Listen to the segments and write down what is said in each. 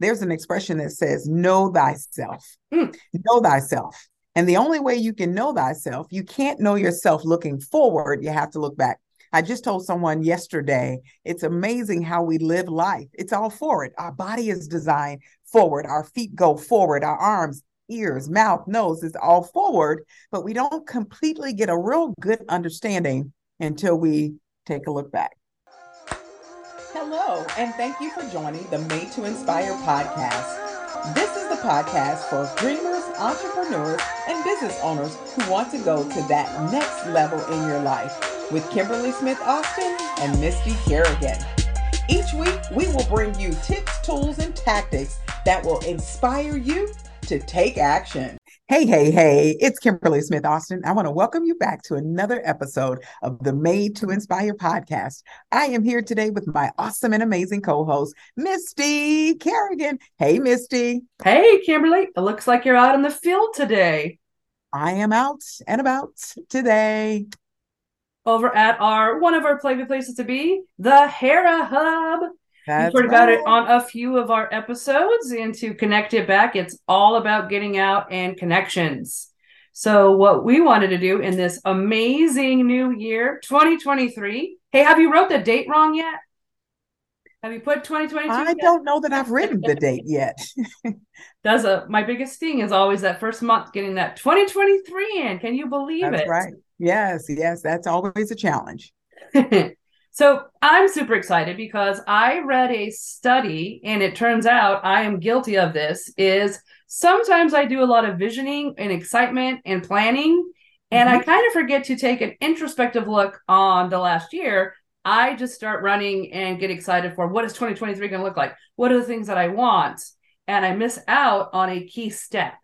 there's an expression that says, Know thyself. Mm. Know thyself. And the only way you can know thyself, you can't know yourself looking forward. You have to look back. I just told someone yesterday, it's amazing how we live life. It's all forward. Our body is designed forward. Our feet go forward. Our arms, ears, mouth, nose is all forward, but we don't completely get a real good understanding until we take a look back. Hello, and thank you for joining the Made to Inspire podcast. This is the podcast for dreamers, entrepreneurs, and business owners who want to go to that next level in your life with Kimberly Smith Austin and Misty Kerrigan. Each week, we will bring you tips, tools, and tactics that will inspire you to take action. Hey, hey, hey, it's Kimberly Smith Austin. I want to welcome you back to another episode of the Made to Inspire podcast. I am here today with my awesome and amazing co host, Misty Kerrigan. Hey, Misty. Hey, Kimberly. It looks like you're out in the field today. I am out and about today over at our one of our favorite places to be, the Hera Hub. That's We've heard right. about it on a few of our episodes, and to connect it back, it's all about getting out and connections. So, what we wanted to do in this amazing new year, 2023. Hey, have you wrote the date wrong yet? Have you put 2022? I yet? don't know that I've written the date yet. That's a my biggest thing is always that first month getting that 2023 in. Can you believe That's it? right. Yes, yes, that's always a challenge. so I'm super excited because I read a study and it turns out I am guilty of this is sometimes I do a lot of visioning and excitement and planning and I Mhm. kind of forget to take an introspective look on the last year. I just start running and get excited for what is 2023 going to look like? What are the things that I want? And I miss out on a key step.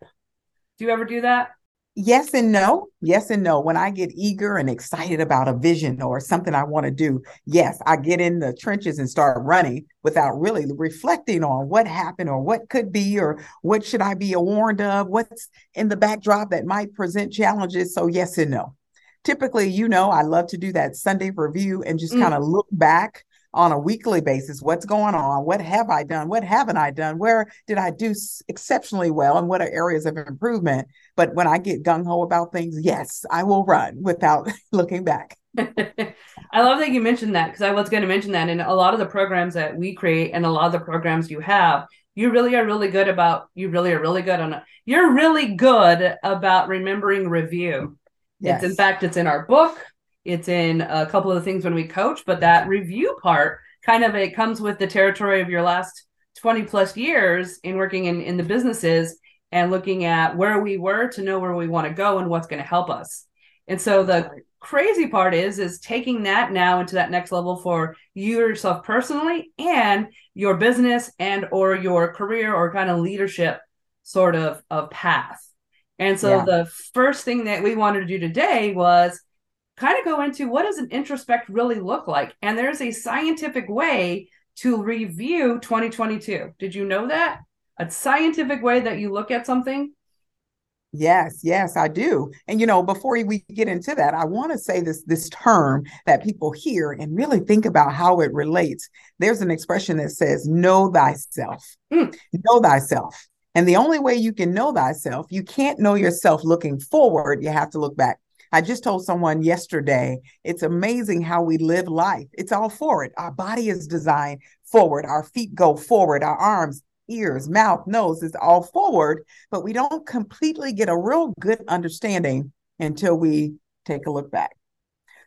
Do you ever do that? Yes and no. Yes and no. When I get eager and excited about a vision or something I want to do, yes, I get in the trenches and start running without really reflecting on what happened or what could be or what should I be warned of, what's in the backdrop that might present challenges. So, yes and no. Typically, you know, I love to do that Sunday review and just Mm. kind of look back on a weekly basis what's going on? What have i done? What haven't i done? Where did i do exceptionally well? And what are areas of improvement? But when i get gung-ho about things yes i will run without looking back. I love that you mentioned that because I was going to mention that. In a lot of the programs that we create and a lot of the programs you have, you really are really good about you really are really good on you're really good about remembering review. yes It's in fact it's in our book, it's in a couple of the things when we coach, but that mm-hmm. review part kind of it comes with the territory of your last 20 plus years in working in in the businesses and looking at where we were to know where we want to go and what's going to help us. And so the crazy part is is taking that now into that next level for you yourself personally and your business and or your career or kind of leadership sort of of path and so Yeah. the first thing that we wanted to do today was kind of go into what does an introspect really look like and there's a scientific way to review 2022 did you know that a scientific way that you look at something Yes, yes, I do. And you know, before we get into that, I want to say this this term that people hear and really think about how it relates. There's an expression that says know thyself. Mm. Know thyself. And the only way you can know thyself, you can't know yourself looking forward, you have to look back. I just told someone yesterday, it's amazing how we live life. It's all forward. Our body is designed forward. Our feet go forward. Our arms, ears, mouth, nose is all forward, but we don't completely get a real good understanding until we take a look back.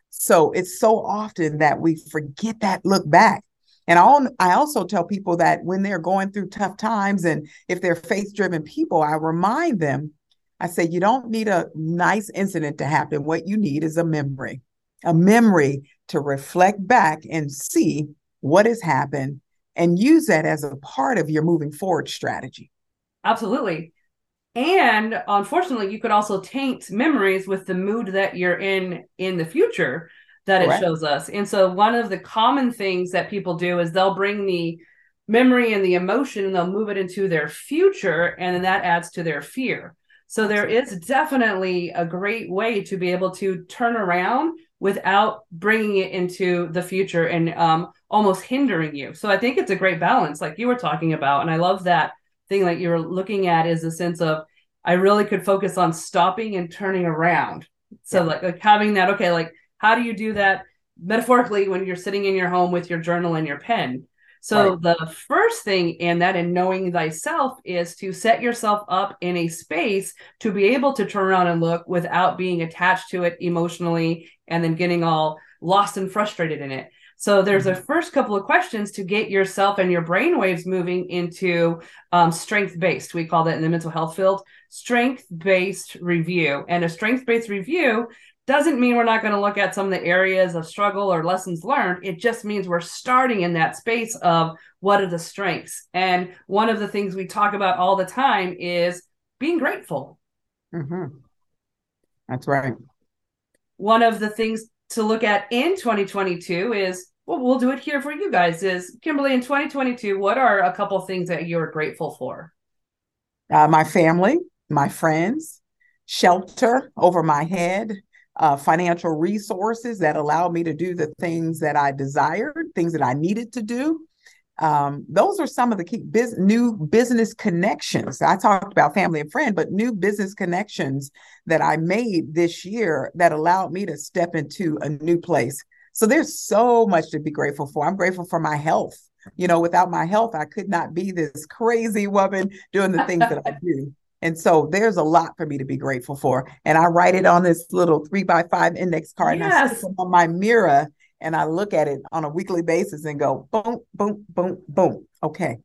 So it's so often that we forget that look back. And I also tell people that when they're going through tough times and if they're faith driven people, I remind them, I say, you don't need a nice incident to happen. What you need is a memory, a memory to reflect back and see what has happened and use that as a part of your moving forward strategy. Absolutely. And unfortunately, you could also taint memories with the mood that you're in in the future that it shows us. And so, one of the common things that people do is they'll bring the memory and the emotion and they'll move it into their future, and then that adds to their fear. So there is definitely a great way to be able to turn around without bringing it into the future and um, almost hindering you. So I think it's a great balance, like you were talking about. And I love that thing that you were looking at is a sense of I really could focus on stopping and turning around. So yeah. like like having that, okay, like how do you do that metaphorically when you're sitting in your home with your journal and your pen? So right. the first thing in that and knowing thyself is to set yourself up in a space to be able to turn around and look without being attached to it emotionally and then getting all lost and frustrated in it. So there's mm-hmm. a first couple of questions to get yourself and your brain waves moving into um, strength based. We call that in the mental health field strength based review. And a strength based review doesn't mean we're not going to look at some of the areas of struggle or lessons learned. It just means we're starting in that space of what are the strengths. And one of the things we talk about all the time is being grateful. Mm-hmm. That's right. One of the things to look at in 2022 is well, we'll do it here for you guys. Is Kimberly in 2022? What are a couple things that you're grateful for? Uh, my family, my friends, shelter over my head, uh, financial resources that allowed me to do the things that I desired, things that I needed to do. Um, those are some of the key biz- new business connections. I talked about family and friend, but new business connections that I made this year that allowed me to step into a new place. So there's so much to be grateful for. I'm grateful for my health. You know, without my health, I could not be this crazy woman doing the things that I do. And so there's a lot for me to be grateful for. And I write it on this little three by five index card yes. and I sit on my mirror and I look at it on a weekly basis and go boom, boom, boom, boom. Okay.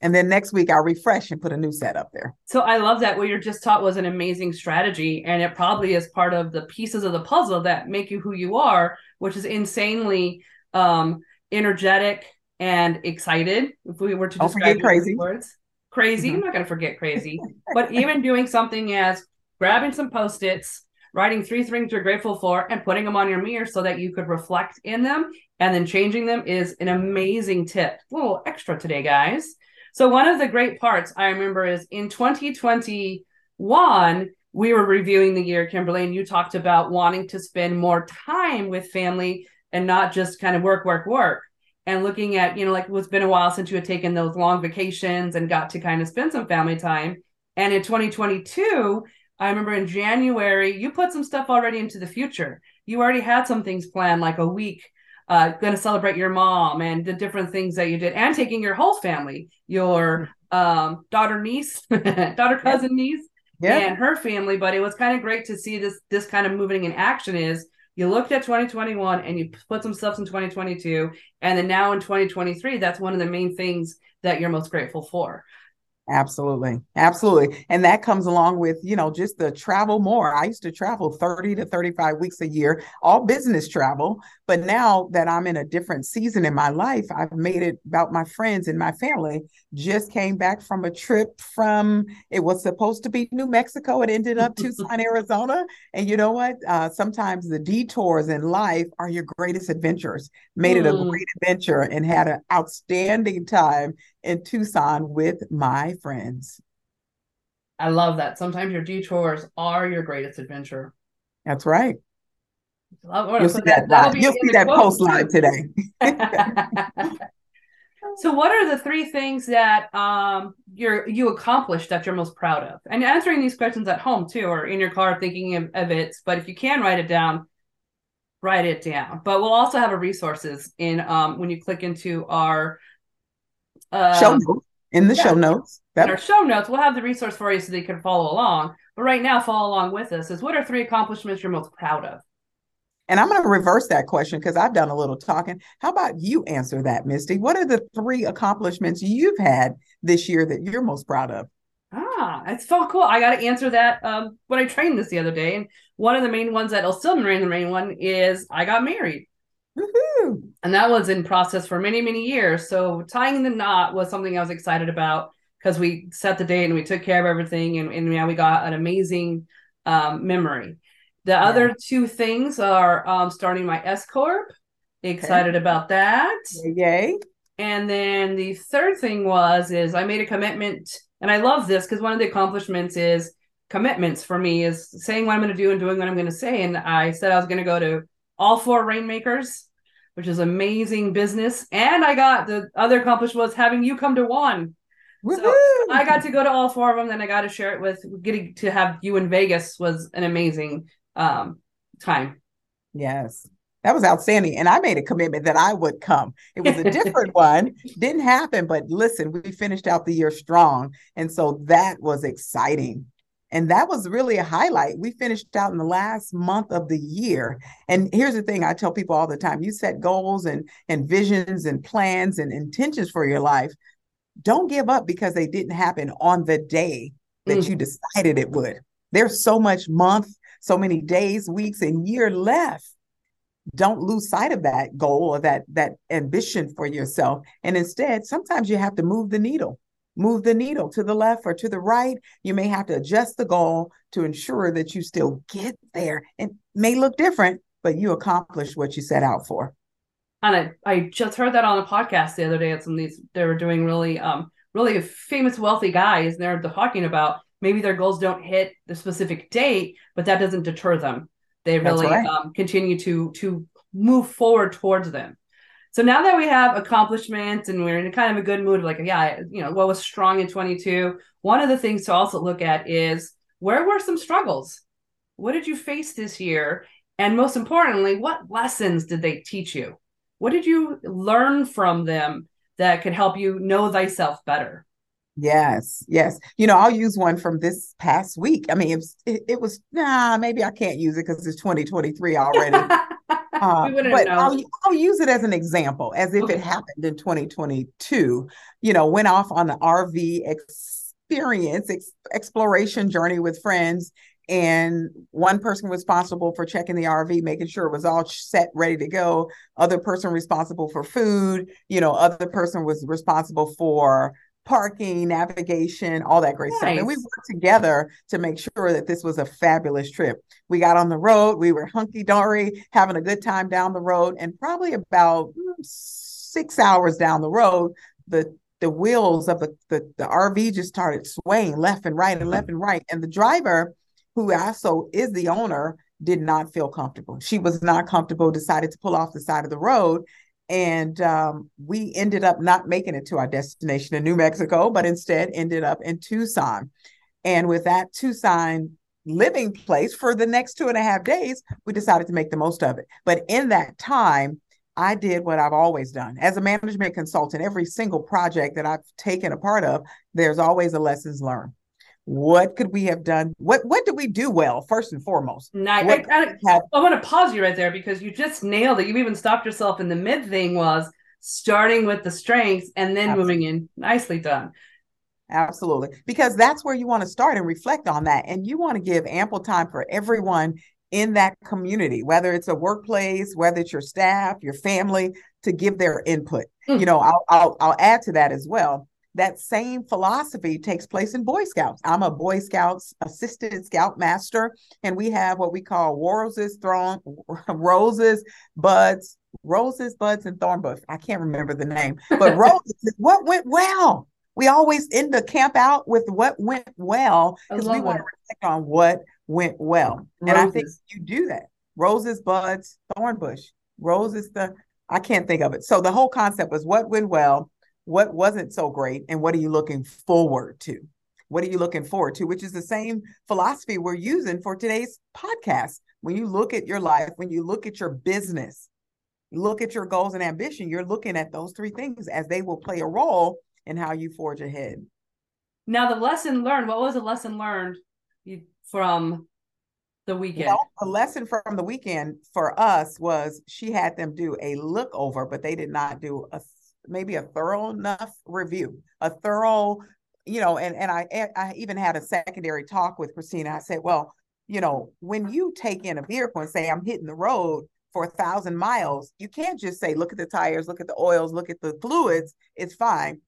And then next week I'll refresh and put a new set up there. So I love that what you're just taught was an amazing strategy. And it probably is part of the pieces of the puzzle that make you who you are, which is insanely um energetic and excited. If we were to Don't describe crazy words. Crazy. Mm-hmm. I'm not gonna forget crazy. but even doing something as grabbing some post-its writing three things you're grateful for and putting them on your mirror so that you could reflect in them and then changing them is an amazing tip. A little extra today, guys. So, one of the great parts I remember is in 2021, we were reviewing the year, Kimberly, and you talked about wanting to spend more time with family and not just kind of work, work, work. And looking at, you know, like it's been a while since you had taken those long vacations and got to kind of spend some family time. And in 2022, I remember in January, you put some stuff already into the future. You already had some things planned, like a week, uh, going to celebrate your mom and the different things that you did, and taking your whole family, your um, daughter, niece, daughter, cousin, niece, yeah. and her family. But it was kind of great to see this this kind of moving in action. Is you looked at 2021 and you put some stuff in 2022, and then now in 2023, that's one of the main things that you're most grateful for. Absolutely. Absolutely. And that comes along with, you know, just the travel more. I used to travel 30 to 35 weeks a year, all business travel. But now that I'm in a different season in my life, I've made it about my friends and my family. Just came back from a trip from, it was supposed to be New Mexico. It ended up Tucson, Arizona. And you know what? Uh, sometimes the detours in life are your greatest adventures. Made mm. it a mm. great adventure and had an outstanding time in Tucson with my friends. I love that. Sometimes your detours are your greatest adventure. That's right. You'll see that, that You'll see that post live today. so what are the three things that um you're you accomplished that you're most proud of and answering these questions at home too or in your car thinking of, of it but if you can write it down write it down but we'll also have a resources in um when you click into our um, show notes in the yeah, show notes. In our show notes, we'll have the resource for you so that you can follow along. But right now, follow along with us. Is what are three accomplishments you're most proud of? And I'm going to reverse that question because I've done a little talking. How about you answer that, Misty? What are the three accomplishments you've had this year that you're most proud of? Ah, it's so cool. I got to answer that um, when I trained this the other day. And one of the main ones that'll still remain the main one is I got married. Woo-hoo. And that was in process for many, many years. So tying the knot was something I was excited about because we set the date and we took care of everything. And, and yeah, we got an amazing um, memory. The yeah. other two things are um, starting my S Corp. Excited okay. about that. Yay. And then the third thing was is I made a commitment, and I love this because one of the accomplishments is commitments for me is saying what I'm going to do and doing what I'm going to say. And I said I was going to go to all four rainmakers, which is amazing business. And I got the other accomplishment was having you come to one. Woo-hoo! So I got to go to all four of them. Then I got to share it with getting to have you in Vegas was an amazing um, time. Yes. That was outstanding. And I made a commitment that I would come. It was a different one. Didn't happen, but listen, we finished out the year strong. And so that was exciting. And that was really a highlight. We finished out in the last month of the year. And here's the thing I tell people all the time you set goals and, and visions and plans and intentions for your life. Don't give up because they didn't happen on the day that mm. you decided it would. There's so much month, so many days, weeks, and year left don't lose sight of that goal or that that ambition for yourself. And instead sometimes you have to move the needle move the needle to the left or to the right. You may have to adjust the goal to ensure that you still get there. And may look different but you accomplish what you set out for. And I, I just heard that on a podcast the other day at some of these they were doing really um really famous wealthy guys and they're talking about maybe their goals don't hit the specific date but that doesn't deter them they really right. um, continue to to move forward towards them. So now that we have accomplishments and we're in kind of a good mood, like yeah, you know, what was strong in 22. One of the things to also look at is where were some struggles? What did you face this year? And most importantly, what lessons did they teach you? What did you learn from them that could help you know thyself better? Yes, yes. You know, I'll use one from this past week. I mean, it was, it, it was nah, maybe I can't use it because it's 2023 already. uh, but I'll, I'll, use it as an example, as if okay. it happened in 2022. You know, went off on the RV experience, ex- exploration journey with friends. And one person responsible for checking the RV, making sure it was all set, ready to go. Other person responsible for food. You know, other person was responsible for parking, navigation, all that great nice. stuff. And we worked together to make sure that this was a fabulous trip. We got on the road, we were hunky dory, having a good time down the road, and probably about mm, six hours down the road, the the wheels of the, the, the RV just started swaying left and right and left and right. And the driver, who also is the owner, did not feel comfortable. She was not comfortable, decided to pull off the side of the road and um, we ended up not making it to our destination in New Mexico, but instead ended up in Tucson. And with that Tucson living place for the next two and a half days, we decided to make the most of it. But in that time, I did what I've always done as a management consultant. Every single project that I've taken a part of, there's always a lessons learned what could we have done what what did we do well first and foremost nice. I, I, I, I want to pause you right there because you just nailed it you even stopped yourself in the mid thing was starting with the strengths and then Absolutely. moving in nicely done Absolutely. Because that's where you want to start and reflect on that. And you want to give ample time for everyone in that community, whether it's a workplace, whether it's your staff, your family, to give their input. Mm. You know, I'll, I'll, I'll add to that as well that same philosophy takes place in Boy Scouts. I'm a Boy Scouts assistant scout master, and we have what we call roses, thorn, roses, buds, roses, buds, and thorn thornbush. I can't remember the name, but roses what went well. We always end the camp out with what went well because we want to reflect on what went well. Roses. And I think you do that. Roses, buds, thornbush. Roses, the I can't think of it. So the whole concept was what went well what wasn't so great and what are you looking forward to? What are you looking forward to? Which is the same philosophy we're using for today's podcast. When you look at your life when you look at your business look at your goals and ambition you're looking at those three things as they will play a role in how you forge ahead. Now the lesson learned what was the lesson learned from the weekend? Well, a lesson from the weekend for us was she had them do a look over but they did not do a maybe a thorough enough review, a thorough, you know, and and I I even had a secondary talk with Christina. I said, well, you know, when you take in a vehicle and say I'm hitting the road for a thousand miles, you can't just say, look at the tires, look at the oils, look at the fluids, it's fine.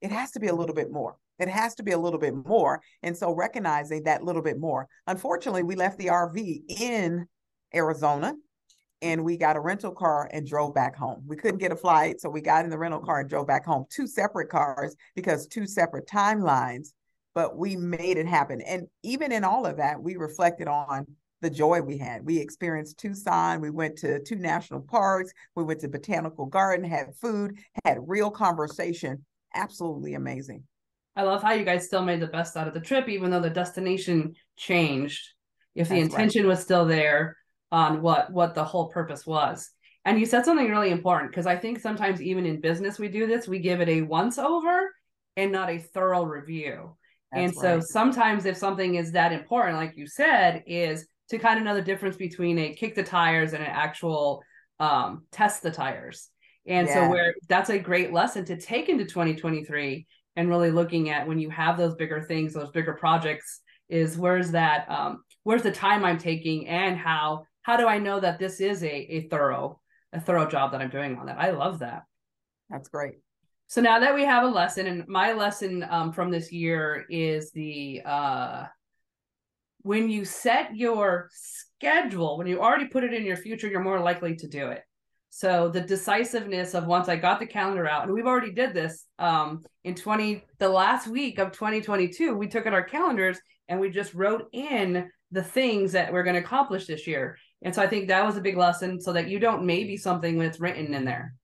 It has to be a little bit more. It has to be a little bit more. And so recognizing that little bit more. Unfortunately, we left the RV in Arizona and we got a rental car and drove back home. We couldn't get a flight, so we got in the rental car and drove back home. Two separate cars because two separate timelines. but we made it happen. And even in all of that, we reflected on the joy we had. We experienced Tucson. We went to two national parks. We went to Botanical Garden, had food, had real conversation. Absolutely amazing. I love how you guys still made the best out of the trip, even though the destination changed. If the That's intention right. was still there on what what the whole purpose was. And you said something really important because I think sometimes even in business we do this, we give it a once over and not a thorough review. That's and so right. sometimes if something is that important, like you said, is to kind of know the difference between a kick the tires and an actual um, test the tires. And yeah. so where that's a great lesson to take into 2023 and really looking at when you have those bigger things, those bigger projects, is where's that um, where's the time I'm taking and how how do I know that this is a, a thorough a thorough job that I'm doing on that? I love that. That's great. So now that we have a lesson, and my lesson um, from this year is the uh, when you set your schedule, when you already put it in your future, you're more likely to do it. So the decisiveness of once I got the calendar out, and we've already did this um, in 20 the last week of 2022, we took out our calendars and we just wrote in the things that we're going to accomplish this year. And so I think that was a big lesson so that you don't maybe something when it's written in there.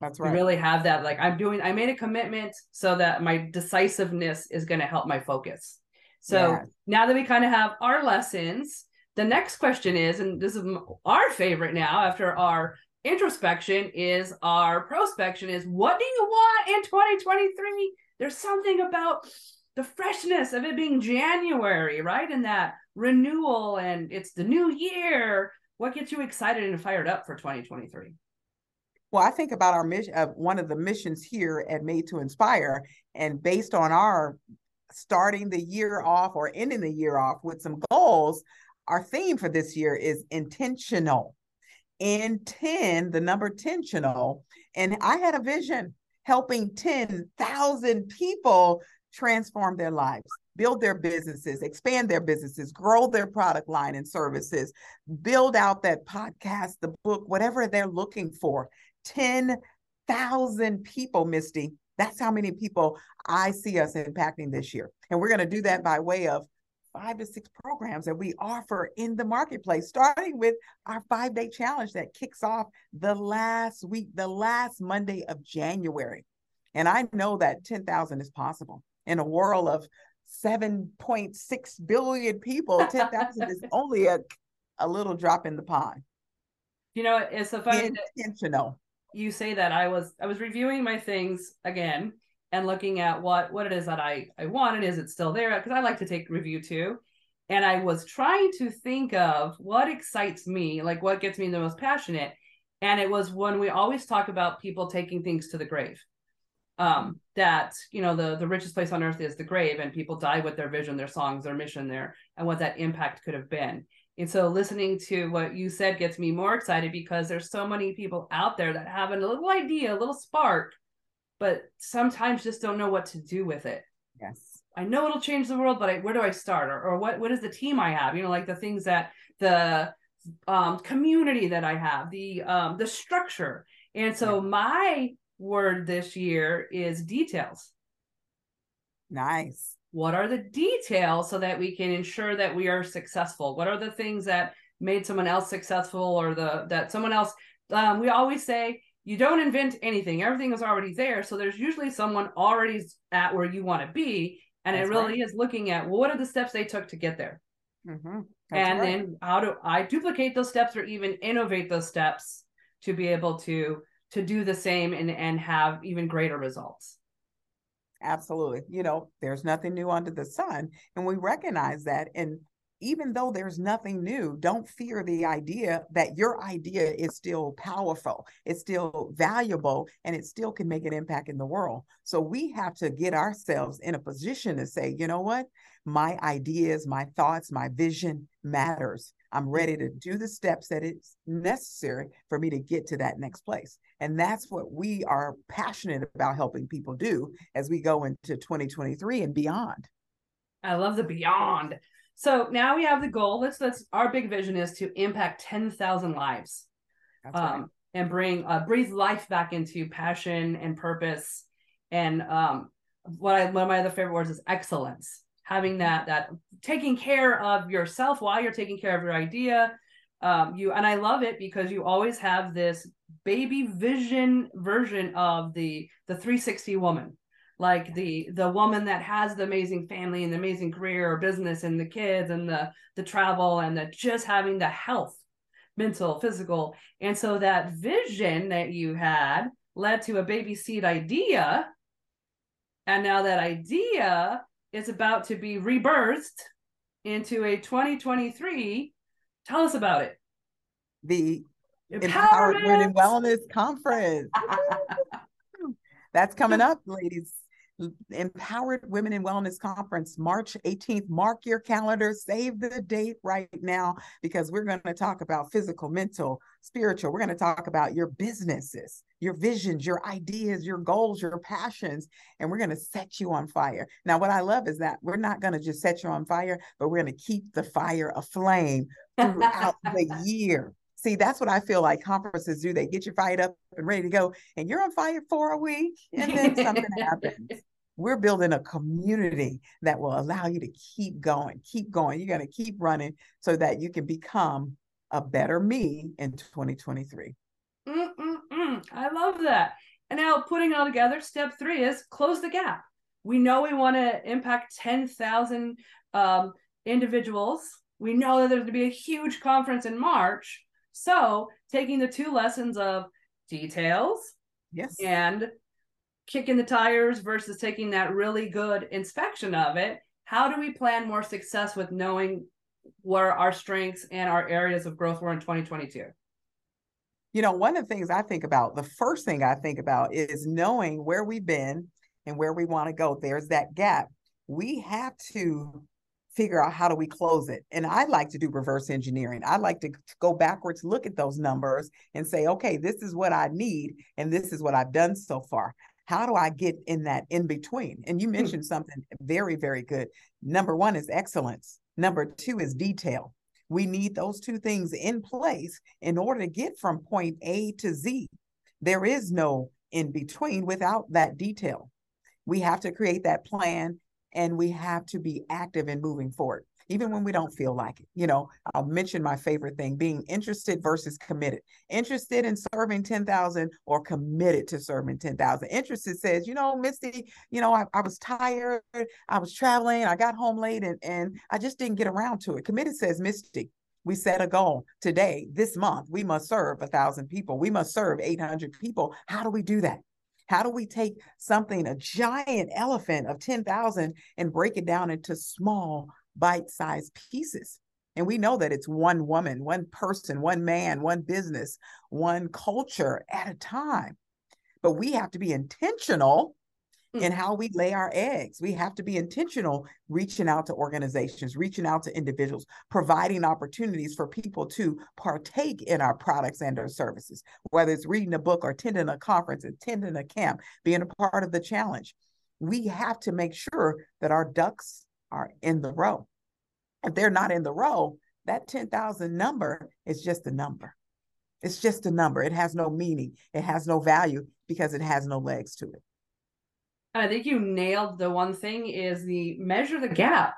That's right. You really have that. Like I'm doing, I made a commitment so that my decisiveness is going to help my focus. So yeah. now that we kind of have our lessons, the next question is, and this is our favorite now after our introspection is our prospection is what do you want in 2023? There's something about the freshness of it being January, right? And that renewal and it's the new year. What gets you excited and fired up for 2023? Well, I think about our mission, uh, one of the missions here at Made to Inspire, and based on our starting the year off or ending the year off with some goals, our theme for this year is intentional. In 10, the number intentional. And I had a vision helping 10,000 people transform their lives, build their businesses, expand their businesses, grow their product line and services, build out that podcast, the book, whatever they're looking for. 10,000 people, Misty. That's how many people I see us impacting this year. And we're going to do that by way of five to six programs that we offer in the marketplace, starting with our five day challenge that kicks off the last week, the last Monday of January. And I know that 10,000 is possible in a world of 7.6 billion people. 10,000 is only a, a little drop in the pond. You know, it's so funny. Intentional. You say that I was I was reviewing my things again and looking at what what it is that I I wanted. Is it still there? Because I like to take review too. And I was trying to think of what excites me, like what gets me the most passionate. And it was when we always talk about people taking things to the grave um, that you know the the richest place on earth is the grave, and people die with their vision, their songs, their mission there, and what that impact could have been. And so, listening to what you said gets me more excited because there's so many people out there that have a little idea, a little spark, but sometimes just don't know what to do with it. Yes, I know it'll change the world, but I, where do I start, or, or what what is the team I have? You know, like the things that the um, community that I have, the um, the structure. And so, yeah. my word this year is details. Nice. What are the details so that we can ensure that we are successful? What are the things that made someone else successful or the that someone else um, we always say you don't invent anything everything is already there so there's usually someone already at where you want to be and That's it really right. is looking at well, what are the steps they took to get there mm-hmm. and right. then how do i duplicate those steps or even innovate those steps to be able to to do the same and and have even greater results absolutely you know there's nothing new under the sun and we recognize that and even though there's nothing new, don't fear the idea that your idea is still powerful, it's still valuable, and it still can make an impact in the world. So we have to get ourselves in a position to say, you know what? My ideas, my thoughts, my vision matters. I'm ready to do the steps that it's necessary for me to get to that next place. And that's what we are passionate about helping people do as we go into 2023 and beyond. I love the beyond. So now we have the goal. Let's let's our big vision is to impact 10,000 lives. um, and bring uh, breathe life back into passion and purpose. And um, what I one of my other favorite words is excellence. Having that that taking care of yourself while you're taking care of your idea um, you and I love it because you always have this baby vision version of the the 360 woman. Like the the woman that has the amazing family and the amazing career or business and the kids and the the travel and the just having the health mental physical. And so that vision that you had led to a baby seed idea. And now that idea is about to be rebirthed into a 2023 tell us about it the Empowered Women Wellness Conference. That's coming up, ladies. Empowered Women in Wellness Conference, March 18th. Mark your calendar, save the date right now because we're going to talk about physical, mental, spiritual. We're going to talk about your businesses, your visions, your ideas, your goals, your passions, and we're going to set you on fire. Now, what I love is that we're not going to just set you on fire, but we're going to keep the fire aflame throughout the year. See, that's what I feel like conferences do. They get you fired up and ready to go, and you're on fire for a week, and then something happens. We're building a community that will allow you to keep going, keep going. You're going to keep running so that you can become a better me in 2023. Mm-mm-mm. I love that. And now putting it all together, step three is close the gap. We know we want to impact 10,000 um, individuals. We know that there's going to be a huge conference in March. So taking the two lessons of details yes and kicking the tires versus taking that really good inspection of it how do we plan more success with knowing where our strengths and our areas of growth were in 2022 you know one of the things i think about the first thing i think about is knowing where we've been and where we want to go there's that gap we have to figure out how do we close it. And I like to do reverse engineering. I like to go backwards, look at those numbers and say, okay, this is what I need and this is what I've done so far. How do I get in that in between? And you hmm. mentioned something very, very good. Number one is excellence. Number two is detail. We need those two things in place in order to get from point A to Z. There is no in between without that detail. We have to create that plan and we have to be active in moving forward even when we don't feel like it. You know i'll mention my favorite thing being interested versus committed. Interested in serving 10,000 or committed to serving 10,000 interested says you know misty you know I, I was tired i was traveling i got home late and, and i just didn't get around to it. Committed says misty we set a goal today this month we must serve a thousand people. We must serve 800 people. How do we do that? How do we take something, a giant elephant of 10,000, and break it down into small, bite sized pieces? And we know that it's one woman, one person, one man, one business, one culture at a time. But we have to be intentional in mm. how we lay our eggs. We have to be intentional reaching out to organizations, reaching out to individuals, providing opportunities for people to partake in our products and our services, whether it's reading a book or attending a conference, attending a camp, being a part of the challenge. We have to make sure that our ducks are in the row. If they're not in the row, that 10,000 number is just a number. It's just a number. It has no meaning. It has no value because it has no legs to it. I think you nailed the one thing is the measure the gap.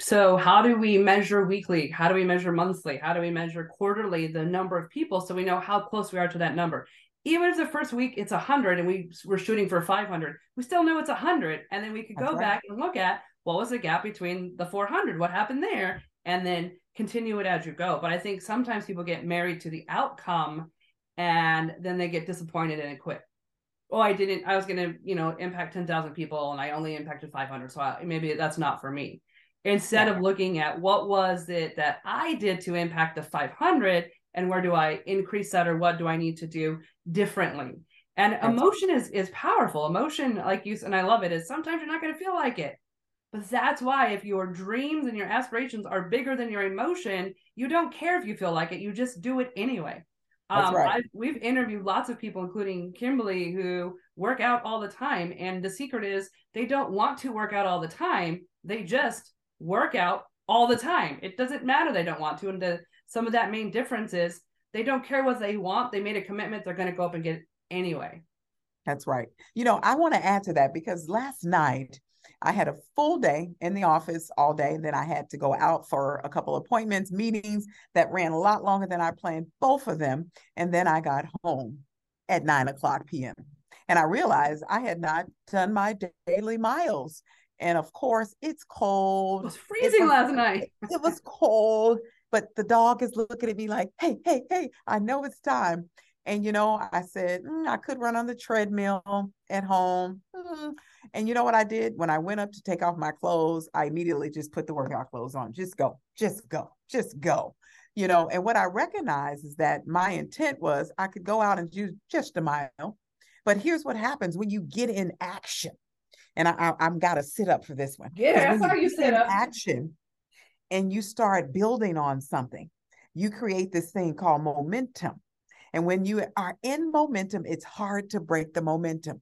So how do we measure weekly? How do we measure monthly? How do we measure quarterly the number of people so we know how close we are to that number? Even if the first week it's 100 and we we're shooting for 500, we still know it's 100 and then we could go right. back and look at what was the gap between the 400? What happened there? And then continue it as you go. But I think sometimes people get married to the outcome and then they get disappointed and quit oh i didn't i was going to you know impact 10,000 people and i only impacted 500 so I, maybe that's not for me instead yeah. of looking at what was it that i did to impact the 500 and where do i increase that or what do i need to do differently and that's emotion is is powerful emotion like you and i love it is sometimes you're not going to feel like it but that's why if your dreams and your aspirations are bigger than your emotion you don't care if you feel like it you just do it anyway um, right. we've interviewed lots of people, including Kimberly, who work out all the time. And the secret is they don't want to work out all the time. They just work out all the time. It doesn't matter they don't want to. And the, some of that main difference is they don't care what they want. They made a commitment. They're going to go up and get it anyway. That's right. You know, I want to add to that because last night I had a full day in the office all day. Then I had to go out for a couple appointments, meetings that ran a lot longer than I planned, both of them. And then I got home at nine o'clock p.m. And I realized I had not done my daily miles. And of course, it's cold. It was freezing was, last night. it was cold, but the dog is looking at me like, hey, hey, hey, I know it's time. And, you know, I said, mm, I could run on the treadmill at home. Mm. And you know what I did? When I went up to take off my clothes, I immediately just put the workout clothes on. Just go, just go, just go. You know, and what I recognize is that my intent was I could go out and do just a mile. But here's what happens when you get in action. And I, I, am got to sit up for this one. Yeah, that's how you sit up. Action and you start building on something. You create this thing called momentum and when you are in momentum, it's hard to break the momentum.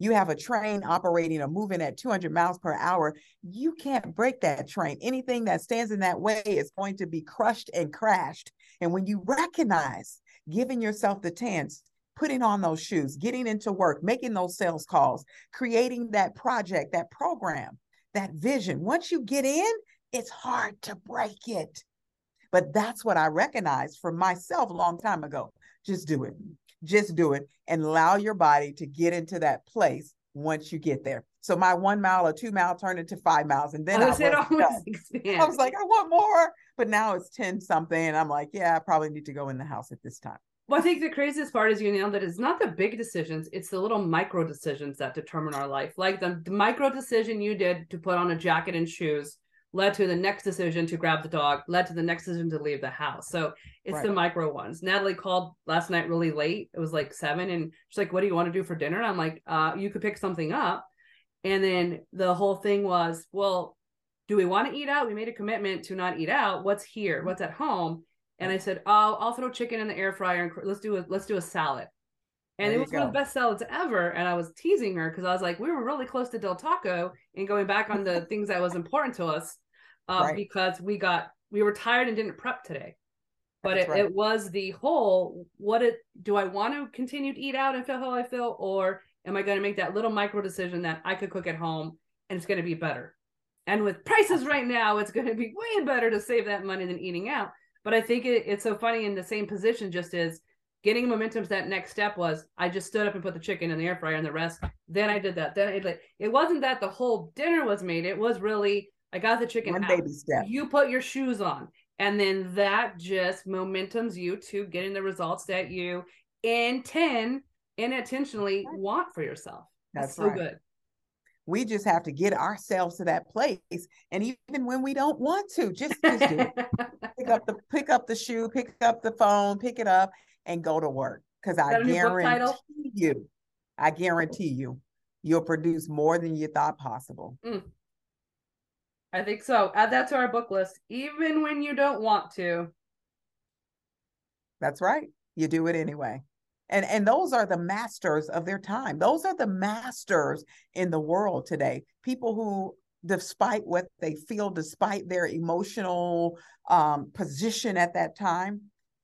You have a train operating or moving at 200 miles per hour. You can't break that train. Anything that stands in that way is going to be crushed and crashed. And when you recognize giving yourself the chance, putting on those shoes, getting into work, making those sales calls, creating that project, that program, that vision, once you get in, it's hard to break it. But that's what I recognized for myself a long time ago. Just do it. Just do it and allow your body to get into that place once you get there. So my one mile or two mile turned into five miles. And then oh, I, was, I was like, I want more. But now it's 10 something. And I'm like, yeah, I probably need to go in the house at this time. Well, I think the craziest part is you know it. It's not the big decisions, it's the little micro decisions that determine our life. Like the, the micro decision you did to put on a jacket and shoes led to the next decision to grab the dog, led to the next decision to leave the house. So it's right. the micro ones. Natalie called last night really late. It was like seven, and she's like, "What do you want to do for dinner?" And I'm like, uh, "You could pick something up." And then the whole thing was, "Well, do we want to eat out? We made a commitment to not eat out. What's here? What's at home?" And I said, "Oh, I'll throw chicken in the air fryer and let's do a let's do a salad." And there it was one of the best salads ever. And I was teasing her because I was like, we were really close to Del Taco and going back on the things that was important to us uh, right. because we got, we were tired and didn't prep today. But it, right. it was the whole what it do I want to continue to eat out and feel how I feel, or am I going to make that little micro decision that I could cook at home and it's going to be better? And with prices right now, it's going to be way better to save that money than eating out. But I think it, it's so funny in the same position, just as getting momentum to that next step was I just stood up and put the chicken in the air fryer and the rest. Then I did that. Then it like it wasn't that the whole dinner was made. It was really I got the chicken. One out. baby step. You put your shoes on, and then that just momentums you to getting the results that you intend and intentionally want for yourself. That's, That's so right. good. We just have to get ourselves to that place, and even when we don't want to, just, just do it. pick up the pick up the shoe, pick up the phone, pick it up, and go to work. Because I guarantee you, I guarantee you, you'll produce more than you thought possible. Mm. I think so. Add that to our book list, even when you don't want to. That's right. You do it anyway. And and those are the masters of their time. Those are the masters in the world today. People who despite what they feel despite their emotional um, position at that time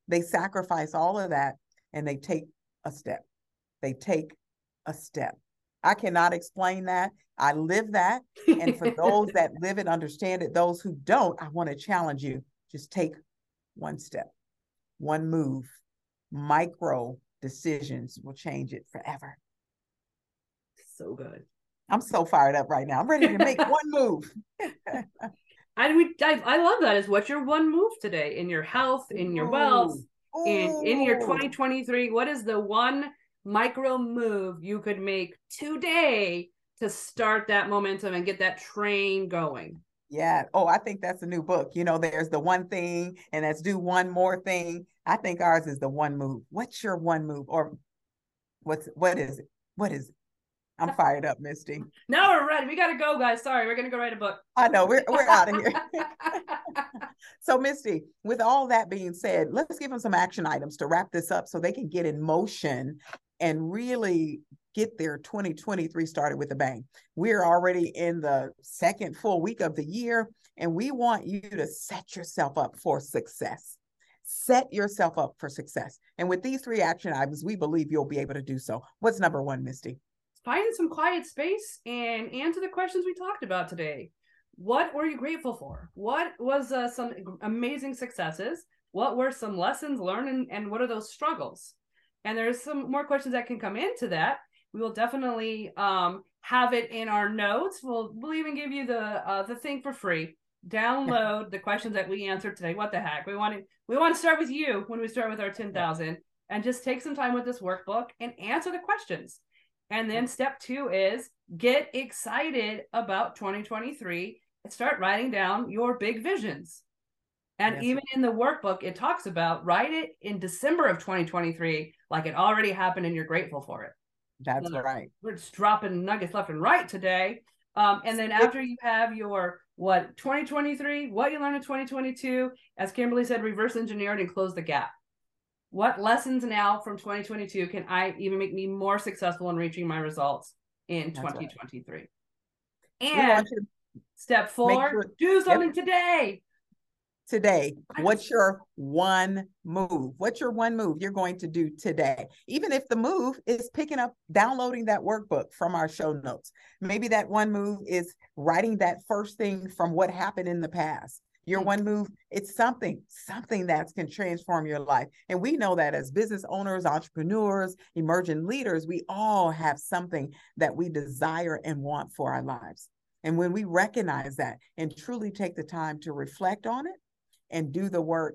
they sacrifice all of that and they take a step. They take a step. I cannot explain that. I live that. And for those that live it, understand it, those who don't, I want to challenge you. Just take one step, one move. Micro decisions will change it forever. So good. I'm so fired up right now. I'm ready to make one move. I we I, I love that. Is what's your one move today in your health, in your wealth, in in your 2023? What is the one micro move you could make today to start that momentum and get that train going? Yeah. Oh, I think that's a new book. You know, there's the one thing, and let's do one more thing. I think ours is the one move. What's your one move, or what's what is it? What is it? I'm fired up, Misty. Now we're ready. We gotta go, guys. Sorry, we're gonna go write a book. I know we're we're out of here. so, Misty, with all that being said, let's give them some action items to wrap this up so they can get in motion and really get their 2023 started with a bang. We're already in the second full week of the year, and we want you to set yourself up for success. Set yourself up for success. And with these three action items, we believe you'll be able to do so. What's number one, Misty? Find some quiet space and answer the questions we talked about today. What were you grateful for? What was uh, some amazing successes? What were some lessons learned, and, and what are those struggles? And there's some more questions that can come into that. We will definitely um, have it in our notes. We'll, we'll even give you the uh, the thing for free. Download the questions that we answered today. What the heck? We want to we want to start with you when we start with our ten thousand, and just take some time with this workbook and answer the questions. And then step two is get excited about 2023 and start writing down your big visions. And yes. even in the workbook, it talks about write it in December of 2023, like it already happened and you're grateful for it. That's so right. We're just dropping nuggets left and right today. Um, and then after you have your what 2023, what you learned in 2022, as Kimberly said, reverse engineer it and close the gap. What lessons now from 2022 can I even make me more successful in reaching my results in That's 2023? Right. And step four, sure, do something yep. today today? What's your one move? What's your one move you're going to do today? Even if the move is picking up, downloading that workbook from our show notes. Maybe that one move is writing that first thing from what happened in the past. Your one move, it's something, something that can transform your life. And we know that as business owners, entrepreneurs, emerging leaders, we all have something that we desire and want for our lives. And when we recognize that and truly take the time to reflect on it, and do the work,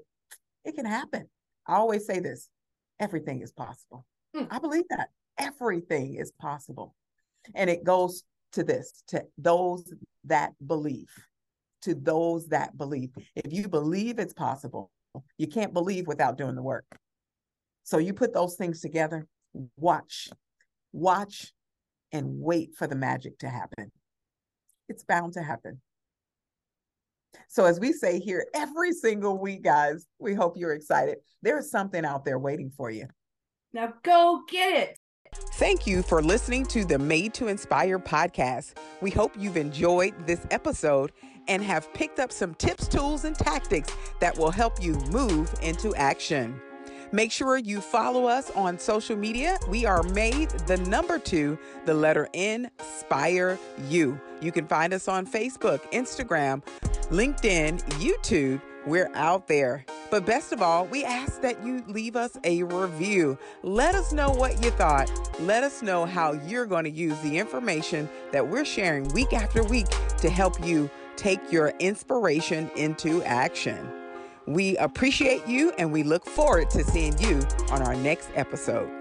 it can happen. I always say this everything is possible. Hmm. I believe that everything is possible. And it goes to this to those that believe, to those that believe. If you believe it's possible, you can't believe without doing the work. So you put those things together, watch, watch, and wait for the magic to happen. It's bound to happen. So, as we say here every single week, guys, we hope you're excited. There's something out there waiting for you. Now, go get it. Thank you for listening to the Made to Inspire podcast. We hope you've enjoyed this episode and have picked up some tips, tools, and tactics that will help you move into action. Make sure you follow us on social media. We are made the number two, the letter N, Inspire You. You can find us on Facebook, Instagram, LinkedIn, YouTube. We're out there. But best of all, we ask that you leave us a review. Let us know what you thought. Let us know how you're going to use the information that we're sharing week after week to help you take your inspiration into action. We appreciate you and we look forward to seeing you on our next episode.